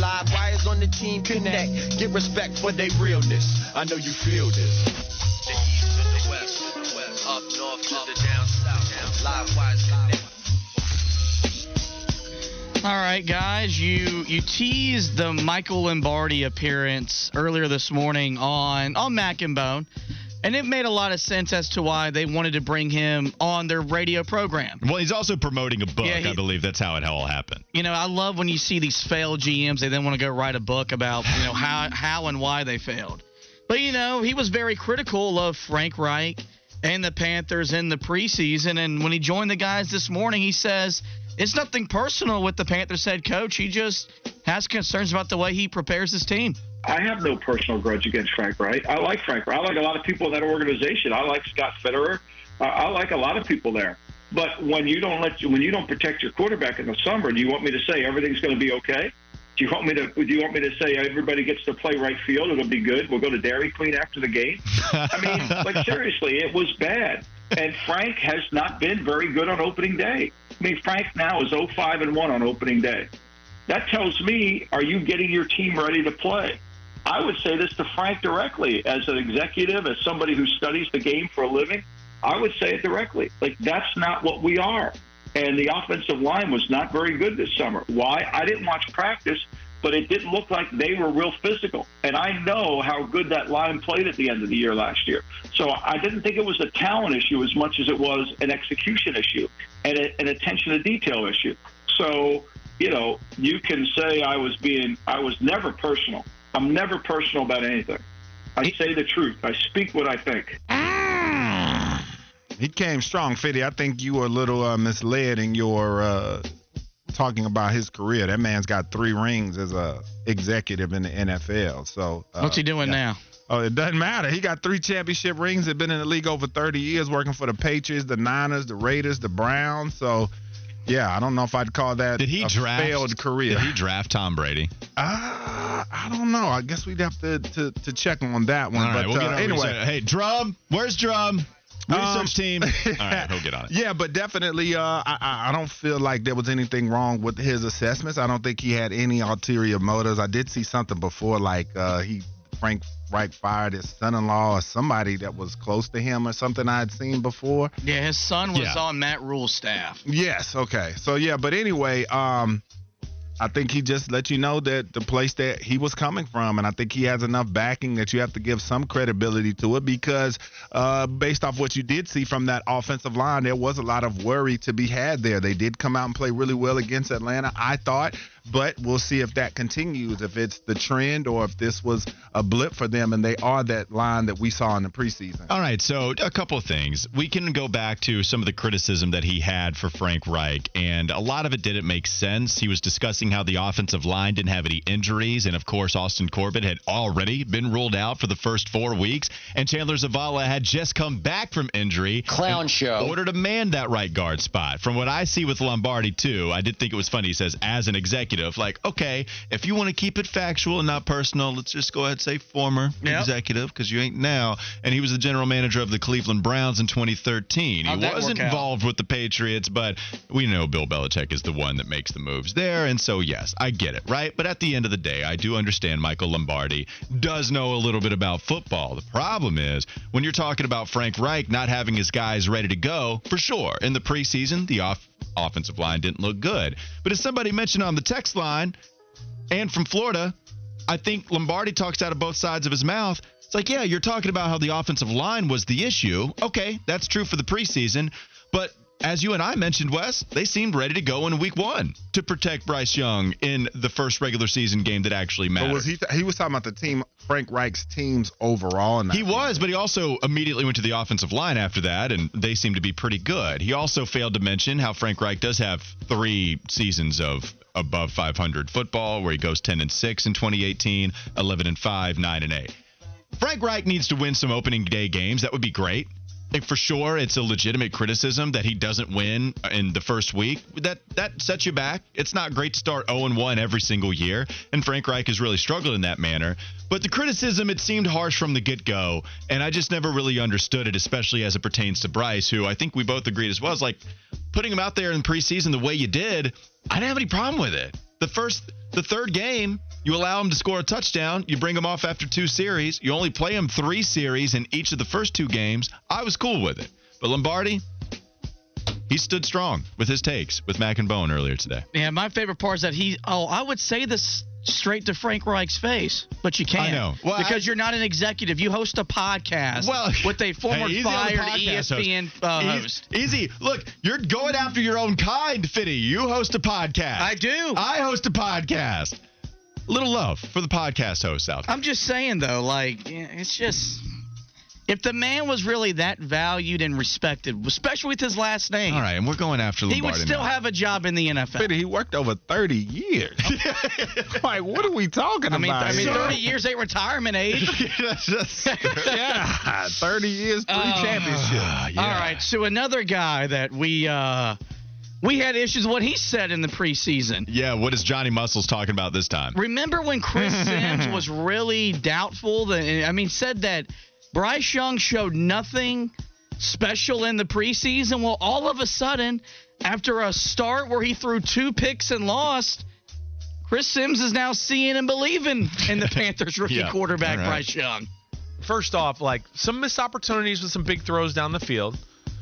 live wires on the team connect. Get respect for their realness. I know you feel this. The east to the west, to the west, up north to the down south. Live wires connect. All right, guys, you you teased the Michael Lombardi appearance earlier this morning on on Mac and Bone, and it made a lot of sense as to why they wanted to bring him on their radio program. Well, he's also promoting a book. Yeah, he- I believe that's how it all happened. You know, I love when you see these failed GMs. They then want to go write a book about you know how how and why they failed. But you know, he was very critical of Frank Reich and the Panthers in the preseason. And when he joined the guys this morning, he says it's nothing personal with the Panthers head coach. He just has concerns about the way he prepares his team. I have no personal grudge against Frank Wright. I like Frank Wright. I like a lot of people in that organization. I like Scott Fitterer. I, I like a lot of people there. But when you don't let you, when you don't protect your quarterback in the summer, do you want me to say everything's going to be okay? Do you want me to? Do you want me to say everybody gets to play right field? It'll be good. We'll go to Dairy Queen after the game. I mean, like seriously, it was bad. And Frank has not been very good on opening day. I mean, Frank now is 05 and one on opening day. That tells me, are you getting your team ready to play? I would say this to Frank directly as an executive, as somebody who studies the game for a living. I would say it directly. Like, that's not what we are. And the offensive line was not very good this summer. Why? I didn't watch practice, but it didn't look like they were real physical. And I know how good that line played at the end of the year last year. So I didn't think it was a talent issue as much as it was an execution issue and a, an attention to detail issue. So, you know, you can say I was being, I was never personal. I'm never personal about anything. I say the truth. I speak what I think. He came strong, Fitty. I think you were a little uh, misled in your uh, talking about his career. That man's got three rings as a executive in the NFL. So uh, What's he doing yeah. now? Oh, it doesn't matter. He got three championship rings. He's been in the league over 30 years, working for the Patriots, the Niners, the Raiders, the Browns. So, yeah, I don't know if I'd call that Did he a draft? failed career. Did he draft Tom Brady? Uh, I don't know. I guess we'd have to to, to check on that one. All right, but we'll get uh, our anyway, research. Hey, Drum, where's Drum? Research team. All right, he'll get on it. Yeah, but definitely, uh, I, I I don't feel like there was anything wrong with his assessments. I don't think he had any ulterior motives. I did see something before, like uh, he Frank Reich fired his son-in-law or somebody that was close to him or something I had seen before. Yeah, his son was Yeah. on Matt Rhule's staff. Yes. Okay. So yeah, but anyway, um, I think he just let you know that the place that he was coming from, and I think he has enough backing that you have to give some credibility to it because, uh, based off what you did see from that offensive line, there was a lot of worry to be had there. They did come out and play really well against Atlanta, I thought, but we'll see if that continues, if it's the trend or if this was a blip for them, and they are that line that we saw in the preseason. All right, so a couple of things. We can go back to some of the criticism that he had for Frank Reich, and a lot of it didn't make sense. He was discussing how the offensive line didn't have any injuries, and of course, Austin Corbett had already been ruled out for the first four weeks, and Chandler Zavala had just come back from injury. Clown show. Order to man that right guard spot. From what I see with Lombardi, too, I did think it was funny. He says, as an executive, like, okay, if you want to keep it factual and not personal, let's just go ahead and say former Yep. executive because you ain't now. And he was the general manager of the Cleveland Browns in 2013. How'd he wasn't involved with the Patriots, but we know Bill Belichick is the one that makes the moves there. And so, yes, I get it, right? But at the end of the day, I do understand Michael Lombardi does know a little bit about football. The problem is when you're talking about Frank Reich not having his guys ready to go, for sure. In the preseason, the off- offensive line didn't look good. But as somebody mentioned on the text line, and from Florida, I think Lombardi talks out of both sides of his mouth. It's like, yeah, you're talking about how the offensive line was the issue. Okay, that's true for the preseason. But as you and I mentioned, Wes, they seemed ready to go in week one to protect Bryce Young in the first regular season game that actually But mattered. was he? He was talking about the team, Frank Reich's teams overall. He was, but he also immediately went to the offensive line after that, and they seem to be pretty good. He also failed to mention how Frank Reich does have three seasons of above 500 football, where he goes 10 and 6 in 2018, 11 and 5, 9 and 8. Frank Reich needs to win some opening day games. That would be great. Like for sure, it's a legitimate criticism that he doesn't win in the first week. That that sets you back. It's not great to start 0 and 1 every single year, and Frank Reich has really struggled in that manner. But the criticism it seemed harsh from the get go, and I just never really understood it, especially as it pertains to Bryce, who I think we both agreed as well is like putting him out there in preseason the way you did. I didn't have any problem with it. The first, the third game, You allow him to score a touchdown. You bring him off after two series. You only play him three series in each of the first two games. I was cool with it. But Lombardi, he stood strong with his takes with Mac and Bone earlier today. Yeah, my favorite part is that he. Oh, I would say this straight to Frank Reich's face, but you can't. I know. Well, because I- you're not an executive. You host a podcast Well, with a former hey, easy on the fired ESPN host. uh, Easy- host. Easy. Look, you're going after your own kind, Fitty. You host a podcast. I do. I host a podcast. Little love for the podcast hosts out there. I'm just saying though, like it's just if the man was really that valued and respected, especially with his last name, All right, and we're going after Lombardi he would still now. have a job in the NFL. Fitty, he worked over 30 years. like, what are we talking I mean, about? I mean, here? 30 years ain't retirement age. That's- that's- yeah, 30 years, three Oh. championships. Ah, yeah. All right, so another guy that we uh we had issues with what he said in the preseason. Yeah, what is Johnny Muscles talking about this time? Remember when Chris Simms was really doubtful? That I mean, said that Bryce Young showed nothing special in the preseason. Well, all of a sudden, after a start where he threw two picks and lost, Chris Simms is now seeing and believing in the Panthers rookie Yeah, quarterback all right. Bryce Young. first off, like some missed opportunities with some big throws down the field.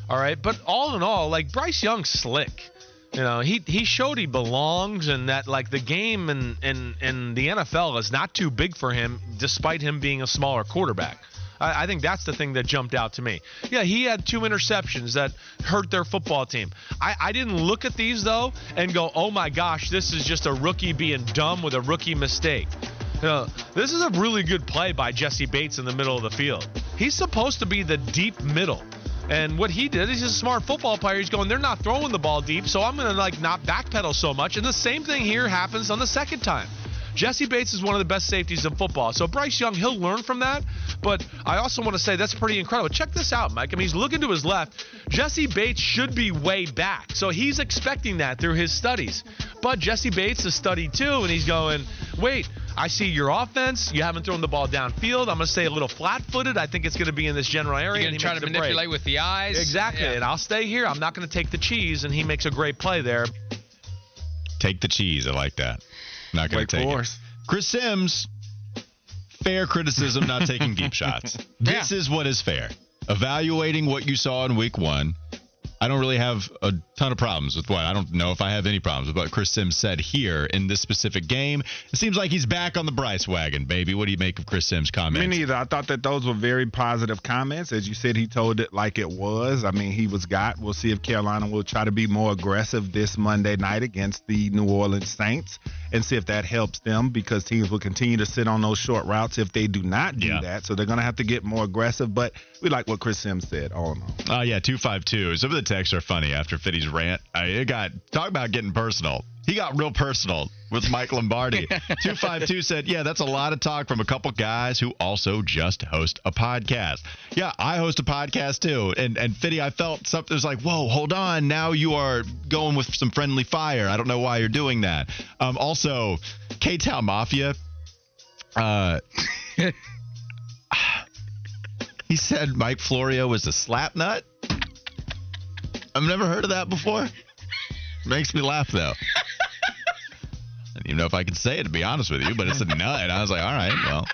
All right, but all in all, like Bryce Young's slick. You know, he he showed he belongs and that like the game and and and the NFL is not too big for him, despite him being a smaller quarterback. I, I think that's the thing that jumped out to me. Yeah, he had two interceptions that hurt their football team. I, I didn't look at these though and go, oh my gosh, this is just a rookie being dumb with a rookie mistake. You know, this is a really good play by Jessie Bates in the middle of the field. He's supposed to be the deep middle. And what he did, he's a smart football player. He's going, they're not throwing the ball deep, so I'm going to like not backpedal so much. And the same thing here happens on the second time. Jessie Bates is one of the best safeties in football. So Bryce Young, he'll learn from that. But I also want to say that's pretty incredible. Check this out, Mike. I mean, he's looking to his left. Jessie Bates should be way back. So he's expecting that through his studies. But Jessie Bates has studied too, and he's going, wait, I see your offense. You haven't thrown the ball downfield. I'm going to stay a little flat footed. I think it's going to be in this general area. You're and gonna try to makes a break. manipulate with the eyes. Exactly. Yeah. And I'll stay here. I'm not going to take the cheese. And he makes a great play there. Take the cheese. I like that. Not going to take Forest. it. Chris Simms, fair criticism, not taking deep shots. This is what is fair. Evaluating what you saw in week one. I don't really have a ton of problems with what I don't know if I have any problems with what Chris Simms said here in this specific game. It seems like he's back on the Bryce wagon, baby. What do you make of Chris Simms' comments? Me neither. I thought that those were very positive comments. As you said, he told it like it was. I mean, he was got. We'll see if Carolina will try to be more aggressive this Monday night against the New Orleans Saints and see if that helps them because teams will continue to sit on those short routes if they do not do Yeah. that. So they're going to have to get more aggressive. But we like what Chris Simms said all in all. Oh yeah, two five two. Some of the texts are funny after Fitty's rant. I it got talk about getting personal. He got real personal with Mike Lombardi. two five two said, "Yeah, that's a lot of talk from a couple guys who also just host a podcast." Yeah, I host a podcast too. And and Fitty, I felt something was like, "Whoa, hold on. Now you are going with some friendly fire. I don't know why you're doing that." Um, also, K Town Mafia. Uh, he said Mike Florio was a slap nut. I've never heard of that before. Makes me laugh though. I don't even know if I can say it to be honest with you, but it's a nut. I was like, all right, well.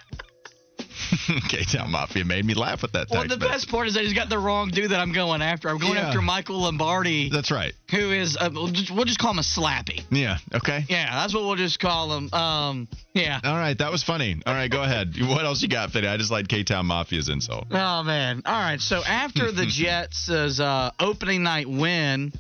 K-Town Mafia made me laugh with that Well, the best part is that he's got the wrong dude that I'm going after. I'm going Yeah. after Michael Lombardi, That's right. who is uh, we'll, just, we'll just call him a slappy. Yeah. Okay. Yeah, that's what we'll just call him. Um, yeah. All right. That was funny. All right. Go ahead. What else you got, Fitty? I just like K-Town Mafia's insult. Oh man! All right. So after the Jets' uh, opening night win,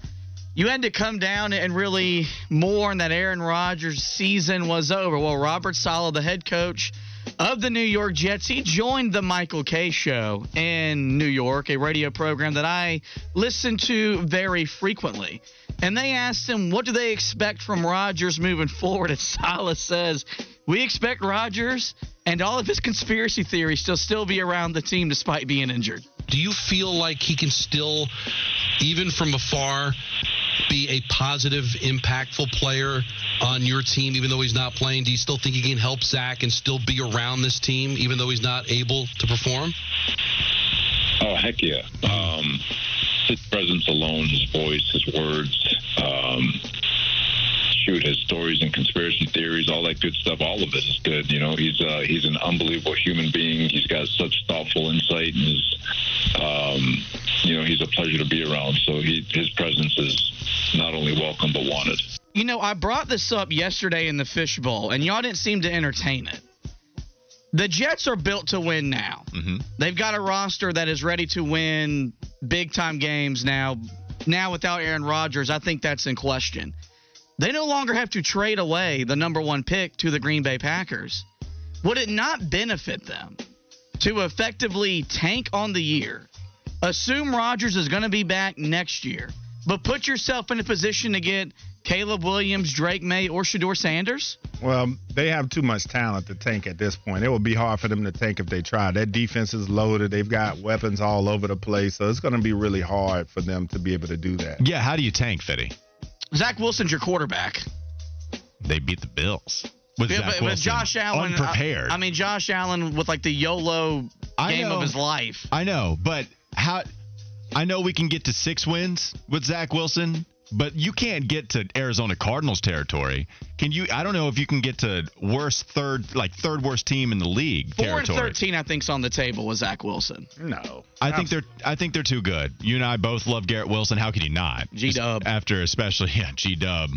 you had to come down and really mourn that Aaron Rodgers' season was over. Well, Robert Saleh, the head coach of the New York Jets, he joined the Michael Kay Show in New York, a radio program that I listen to very frequently. And they asked him, what do they expect from Rodgers moving forward? And Saleh says, we expect Rodgers and all of his conspiracy theories to still be around the team despite being injured. do you feel like he can still, even from afar, be a positive, impactful player on your team, even though he's not playing? Do you still think he can help Zach and still be around this team, even though he's not able to perform? Oh heck yeah! Um, his presence alone, his voice, his words, um, shoot, his stories and conspiracy theories, all that good stuff, all of it is good. You know, he's uh, he's an unbelievable human being. He's got such thoughtful insight, and is, um, you know, he's a pleasure to be around. So he, his presence is not only welcome but wanted. You know, I brought this up yesterday in the fishbowl, and y'all didn't seem to entertain it. The Jets are built to win now. hmm They've got a roster that is ready to win big time games now. Now without Aaron Rodgers, I think that's in question. They no longer have to trade away the number one pick to the Green Bay Packers. Would it not benefit them to effectively tank on the year, assume Rodgers is going to be back next year, but put yourself in a position to get Caleb Williams, Drake Maye, or Shedeur Sanders? Well, they have too much talent to tank at this point. It would be hard for them to tank if they try. That defense is loaded. They've got weapons all over the place, so it's going to be really hard for them to be able to do that. Yeah, how do you tank, Fitty? Zach Wilson's your quarterback. They beat the Bills with Yeah, Zach but, but Wilson Josh Allen, uh, unprepared. I, I mean, Josh Allen with like the YOLO I game know. of his life. I know, but how? I know we can get to six wins with Zach Wilson, but you can't get to Arizona Cardinals territory. Can you? I don't know if you can get to worst third, like third worst team in the league Four and territory. thirteen, I think's on the table with Zach Wilson. No. I think they're I think they're too good. You and I both love Garrett Wilson. How could you not? G-Dub. After especially yeah, G Dub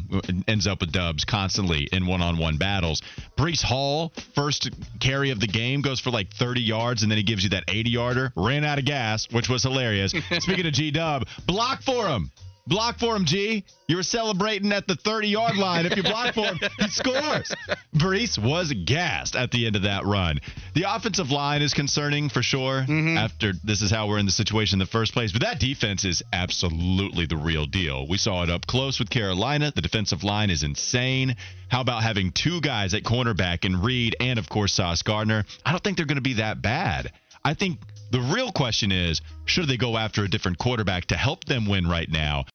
ends up with dubs constantly in one-on-one battles. Breece Hall, first carry of the game, goes for like 30 yards and then he gives you that 80-yarder. Ran out of gas, which was hilarious. Speaking of G Dub, block for him. Block for him, G. You were celebrating at the 30 yard line. If you block for him, he scores. Breece was gassed at the end of that run. The offensive line is concerning for sure. Mm-hmm. After this is how we're in the situation in the first place. But that defense is absolutely the real deal. We saw it up close with Carolina. The defensive line is insane. How about having two guys at cornerback in Reed and, of course, Sauce Gardner? I don't think they're going to be that bad. I think the real question is should they go after a different quarterback to help them win right now?